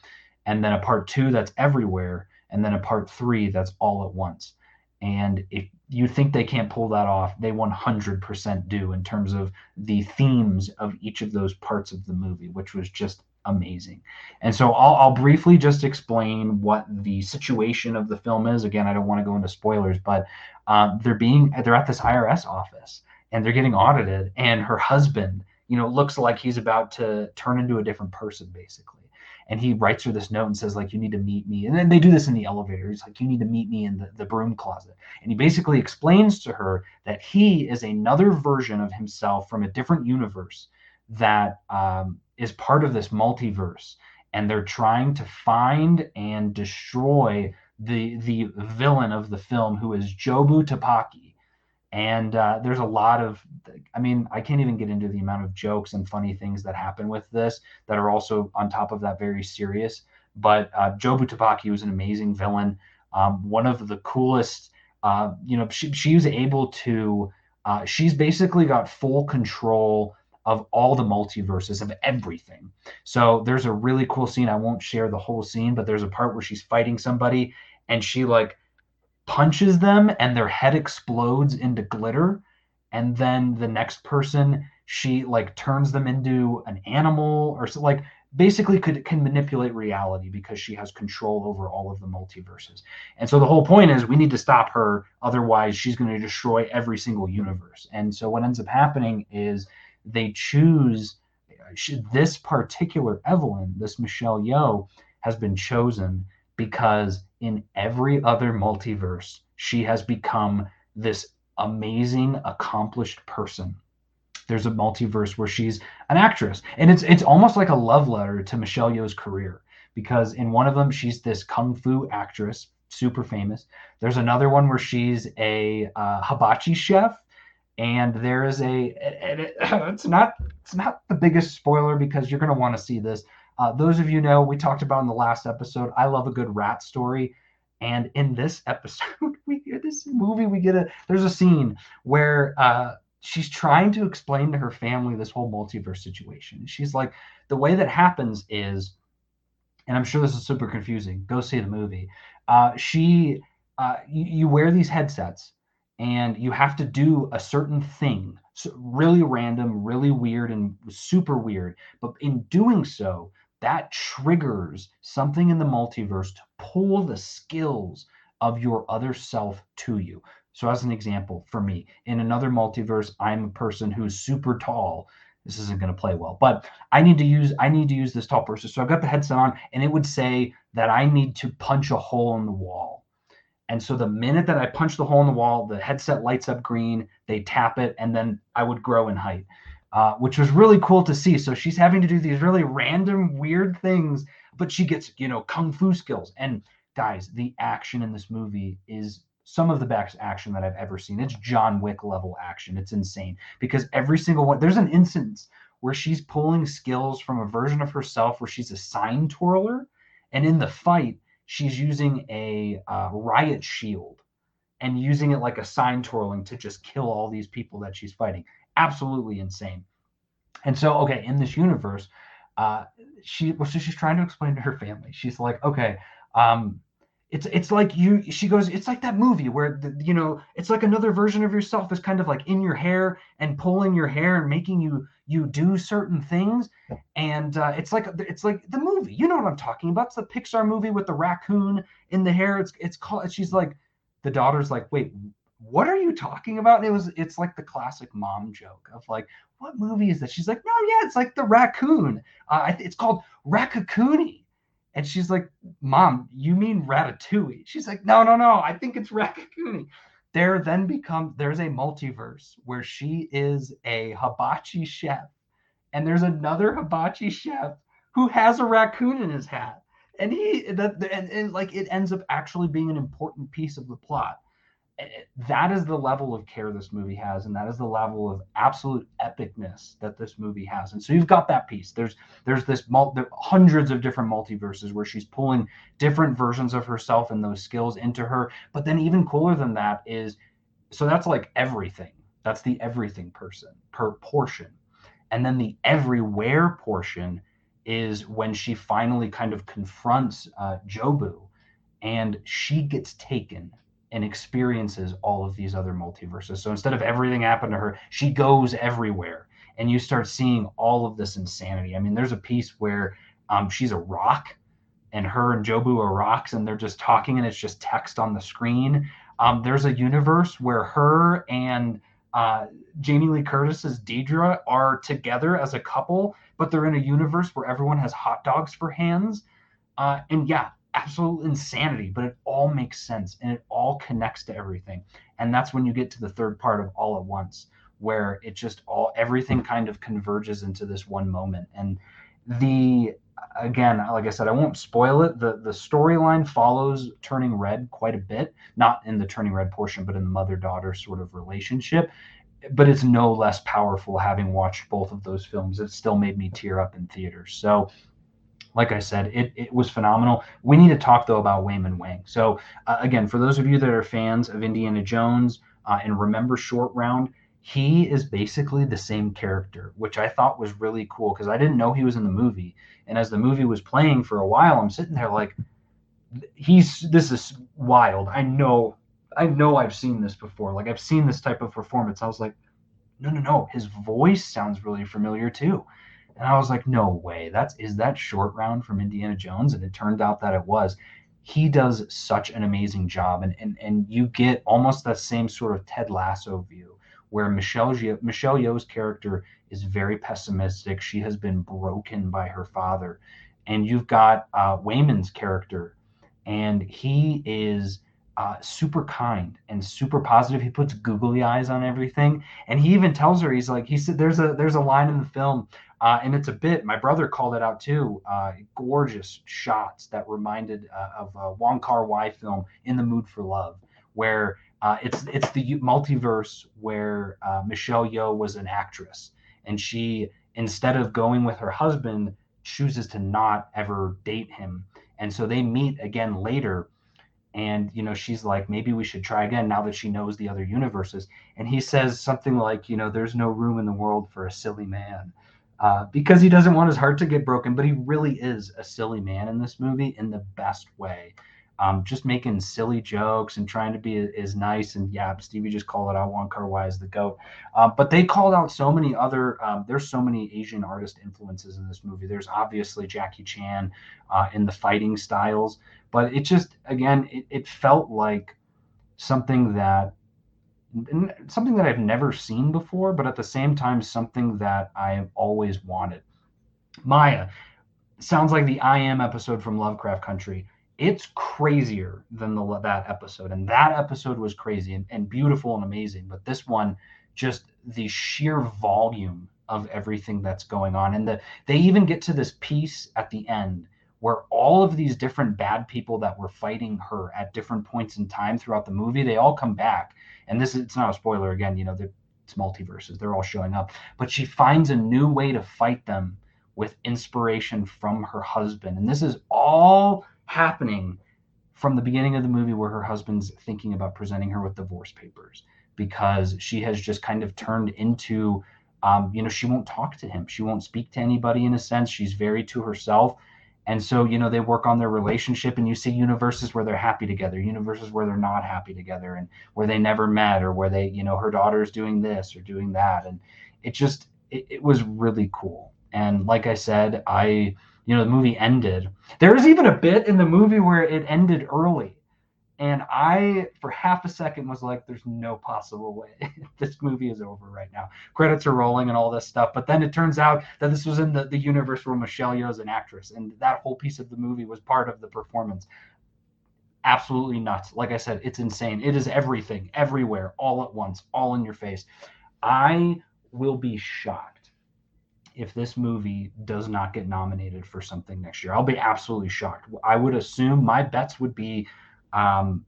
and then a part two that's everywhere, and then a part three that's all at once. And if you think they can't pull that off, they 100% do in terms of the themes of each of those parts of the movie, which was just amazing. And so I'll, I'll briefly just explain what the situation of the film is. Again, I don't want to go into spoilers, but um, they're being they're at this IRS office and they're getting audited, and her husband, you know, looks like he's about to turn into a different person, basically. And he writes her this note and says like you need to meet me. And then they do this in the elevator. He's like you need to meet me in the, the broom closet. And he basically explains to her that he is another version of himself from a different universe that um, is part of this multiverse. And they're trying to find and destroy the the villain of the film who is jobu tupaki and uh, there's a lot of i mean i can't even get into the amount of jokes and funny things that happen with this that are also on top of that very serious. But uh, jobu tupaki was an amazing villain. Um, one of the coolest uh, you know she, she was able to uh, she's basically got full control of all the multiverses of everything. So there's a really cool scene. I won't share the whole scene but there's a part where she's fighting somebody and she like punches them and their head explodes into glitter and then the next person she like turns them into an animal or so like basically could can manipulate reality because she has control over all of the multiverses. And so the whole point is we need to stop her otherwise she's going to destroy every single universe. And so what ends up happening is they choose this particular Evelyn, this Michelle Yeoh has been chosen because in every other multiverse, she has become this amazing, accomplished person. There's a multiverse where she's an actress, and it's it's almost like a love letter to Michelle Yeoh's career because in one of them she's this kung fu actress, super famous. There's another one where she's a uh, hibachi chef, and there is a it, it's not it's not the biggest spoiler because you're to want to see this uh, those of you know, we talked about in the last episode, I love a good rat story. And in this episode, we get this movie, we get a there's a scene where uh, she's trying to explain to her family this whole multiverse situation. She's like, the way that happens is, and I'm sure this is super confusing. Go see the movie. Uh, she, uh, you, you wear these headsets, and you have to do a certain thing. So really random, really weird, and super weird. But in doing so, that triggers something in the multiverse to pull the skills of your other self to you. So, as an example, for me, in another multiverse, I'm a person who's super tall. This isn't going to play well, but I need to use I need to use this tall person. So I've got the headset on, and it would say that I need to punch a hole in the wall. And so the minute that I punch the hole in the wall, the headset lights up green. They tap it, and then I would grow in height uh, which was really cool to see. So she's having to do these really random, weird things, but she gets, you know, kung fu skills. And guys, the action in this movie is some of the best action that I've ever seen. It's John Wick level action. It's insane because every single one, there's an instance where she's pulling skills from a version of herself where she's a sign twirler. And in the fight, she's using a uh, riot shield and using it like a sign twirling to just kill all these people that she's fighting absolutely insane. And so, okay, in this universe, uh, she well, so she's trying to explain to her family. She's like, okay, um, it's it's like you. She goes, it's like that movie where the, you know, it's like another version of yourself is kind of like in your hair and pulling your hair and making you you do certain things. And uh, it's like it's like the movie. You know what I'm talking about? It's the Pixar movie with the raccoon in the hair. It's it's called. She's like, the daughter's like, wait, what are you talking about? And it was it's like the classic mom joke of like, what movie is this? She's like, no, yeah, it's like the raccoon. Uh, it's called Raccacoonie. And she's like, Mom, you mean Ratatouille? She's like, No, no, no, I think it's Raccacoonie. There then becomes there's a multiverse where she is a hibachi chef, and there's another hibachi chef who has a raccoon in his hat. And he that and, and like it ends up actually being an important piece of the plot that is the level of care this movie has and that is the level of absolute epicness that this movie has. And so you've got that piece. There's there's this mul- there hundreds of different multiverses where she's pulling different versions of herself and those skills into her. But then even cooler than that is so that's like everything. That's the everything person per portion. And then the everywhere portion is when she finally kind of confronts uh, jobu and she gets taken and experiences all of these other multiverses. So instead of everything happened to her, she goes everywhere, and you start seeing all of this insanity. I mean, there's a piece where um, she's a rock, and her and Jobu are rocks, and they're just talking, and it's just text on the screen. Um, there's a universe where her and uh, Jamie Lee Curtis's Deidre are together as a couple, but they're in a universe where everyone has hot dogs for hands. Uh, and yeah, absolute insanity, but it all makes sense and it all connects to everything. And that's when you get to the third part of All at Once, where it just all everything mm. kind of converges into this one moment. And the again, like I said, I won't spoil it. The the storyline follows Turning Red quite a bit, not in the Turning Red portion, but in the mother daughter sort of relationship. But it's no less powerful having watched both of those films. It still made me tear up in theaters. So, like I said, it, it was phenomenal. We need to talk though about Waymond Wang. So, uh, again, for those of you that are fans of Indiana Jones uh, and remember Short Round, he is basically the same character, which I thought was really cool because I didn't know he was in the movie. And as the movie was playing for a while, I'm sitting there like, he's this is wild. I know, I know I've seen this before. Like I've seen this type of performance. I was like, no, no, no. His voice sounds really familiar too. And I was like, no way. That's is that short round from Indiana Jones? And it turned out that it was. He does such an amazing job, and and and you get almost that same sort of Ted Lasso view where Michelle Michelle Yeoh's character is very pessimistic. She has been broken by her father, and you've got uh, Waymond's character, and he is uh, super kind and super positive. He puts googly eyes on everything, and he even tells her he's like he said there's a there's a line in the film, uh, and it's a bit. My brother called it out too. Uh, gorgeous shots that reminded uh, of a Wong Kar Wai film, In the Mood for Love, where uh, it's it's the multiverse where uh, Michelle Yeoh was an actress, and she instead of going with her husband chooses to not ever date him, and so they meet again later, and you know she's like maybe we should try again now that she knows the other universes, and he says something like you know there's no room in the world for a silly man. Uh, because he doesn't want his heart to get broken, but he really is a silly man in this movie in the best way um, just making silly jokes and trying to be as nice. And yeah, Stevie just called it out. Wong Kar Wai is the goat. Uh, but they called out so many other. Um, there's so many Asian artist influences in this movie. There's obviously Jackie Chan uh, in the fighting styles, but it just again it, it felt like something that something that I've never seen before, but at the same time something that I have always wanted. Maya sounds like the I Am episode from Lovecraft Country it's crazier than the that episode and that episode was crazy and, and beautiful and amazing but this one just the sheer volume of everything that's going on and the they even get to this piece at the end where all of these different bad people that were fighting her at different points in time throughout the movie they all come back. And this is it's not a spoiler again you know it's multiverses they're all showing up. But she finds a new way to fight them with inspiration from her husband. And this is all happening from the beginning of the movie where her husband's thinking about presenting her with divorce papers because she has just kind of turned into um, you know she won't talk to him. She won't speak to anybody in a sense. She's very to herself and so you know they work on their relationship and you see universes where they're happy together universes where they're not happy together and where they never met or where they you know her daughter's doing this or doing that. And it just it, it was really cool. And like i said i you know the movie ended. There's even a bit in the movie where it ended early and i for half a second was like there's no possible way this movie is over right now. Credits are rolling and all this stuff but then it turns out that this was in the, the universe where michelle yeoh is an actress and that whole piece of the movie was part of the performance. Absolutely nuts. Like i said it's insane. It is everything everywhere all at once all in your face. I will be shocked if this movie does not get nominated for something next year. I'll be absolutely shocked. I would assume my bets would be um,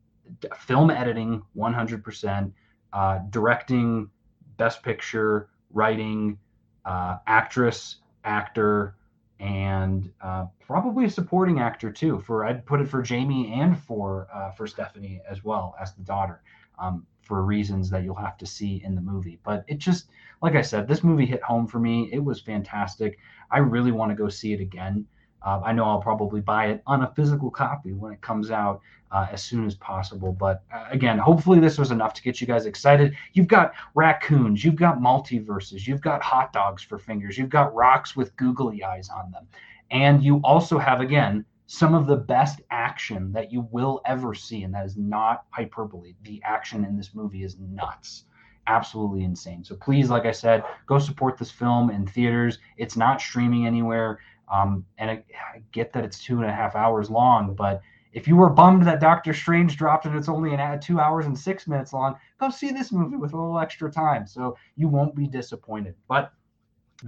film editing 100%, uh, directing, best picture, writing, uh, actress, actor, and uh, probably a supporting actor too. For I'd put it for Jamie and for uh, for Stephanie as well as the daughter. Um, for reasons that you'll have to see in the movie. But it just, like I said, this movie hit home for me. It was fantastic. I really want to go see it again. Uh, I know I'll probably buy it on a physical copy when it comes out uh, as soon as possible. But uh, again, hopefully this was enough to get you guys excited. You've got raccoons, you've got multiverses, you've got hot dogs for fingers, you've got rocks with googly eyes on them. And you also have, again, some of the best action that you will ever see. And that is not hyperbole. The action in this movie is nuts. Absolutely insane. So please, like I said, go support this film in theaters. It's not streaming anywhere. Um, and I, I get that it's two and a half hours long, but if you were bummed that Doctor Strange dropped and it's only an two hours and six minutes long, go see this movie with a little extra time. So you won't be disappointed. But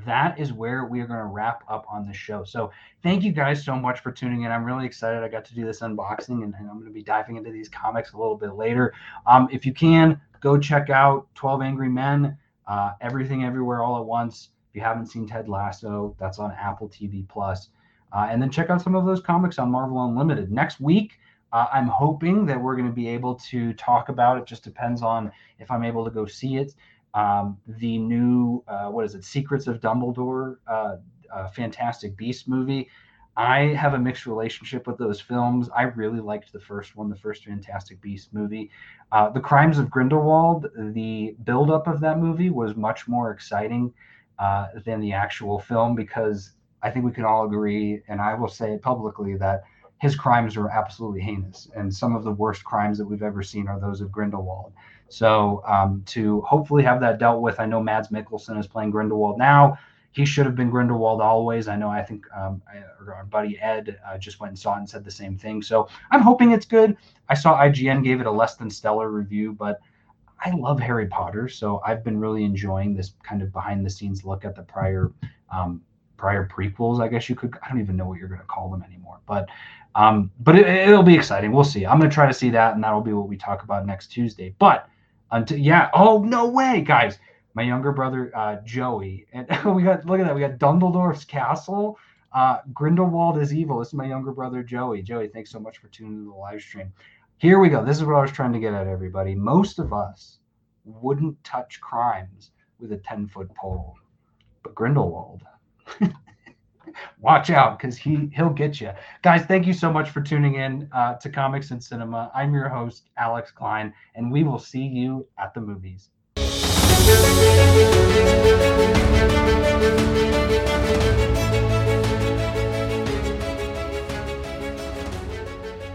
that is where we are going to wrap up on the show. So thank you guys so much for tuning in. I'm really excited. I got to do this unboxing and, and I'm going to be diving into these comics a little bit later. Um, if you can, go check out 12 Angry Men, uh, Everything Everywhere All at Once. If you haven't seen Ted Lasso, that's on Apple TV Plus. Uh, and then check out some of those comics on Marvel Unlimited. Next week, uh, I'm hoping that we're going to be able to talk about it. Just depends on if I'm able to go see it. Um, the new, uh, what is it, Secrets of Dumbledore, uh, uh, Fantastic Beast movie. I have a mixed relationship with those films. I really liked the first one, the first Fantastic Beast movie. Uh, the Crimes of Grindelwald, the buildup of that movie was much more exciting uh, than the actual film because I think we can all agree, and I will say publicly, that his crimes are absolutely heinous. And some of the worst crimes that we've ever seen are those of Grindelwald. So um, to hopefully have that dealt with, I know Mads Mikkelsen is playing Grindelwald now. He should have been Grindelwald always. I know. I think um, our buddy Ed uh, just went and saw it and said the same thing. So I'm hoping it's good. I saw IGN gave it a less than stellar review, but I love Harry Potter, so I've been really enjoying this kind of behind the scenes look at the prior um, prior prequels. I guess you could. I don't even know what you're going to call them anymore, but um, but it, will be exciting. We'll see. I'm going to try to see that, and that'll be what we talk about next Tuesday. But until yeah, oh no way, guys! My younger brother uh, Joey, and we got look at that. We got Dumbledore's castle. Uh, Grindelwald is evil. This is my younger brother Joey. Joey, thanks so much for tuning in the live stream. Here we go. This is what I was trying to get at, everybody. Most of us wouldn't touch crimes with a 10 foot pole, but Grindelwald. Watch out, because he he'll get you, guys. Thank you so much for tuning in uh, to Comics and Cinema. I'm your host Alex Klein, and we will see you at the movies.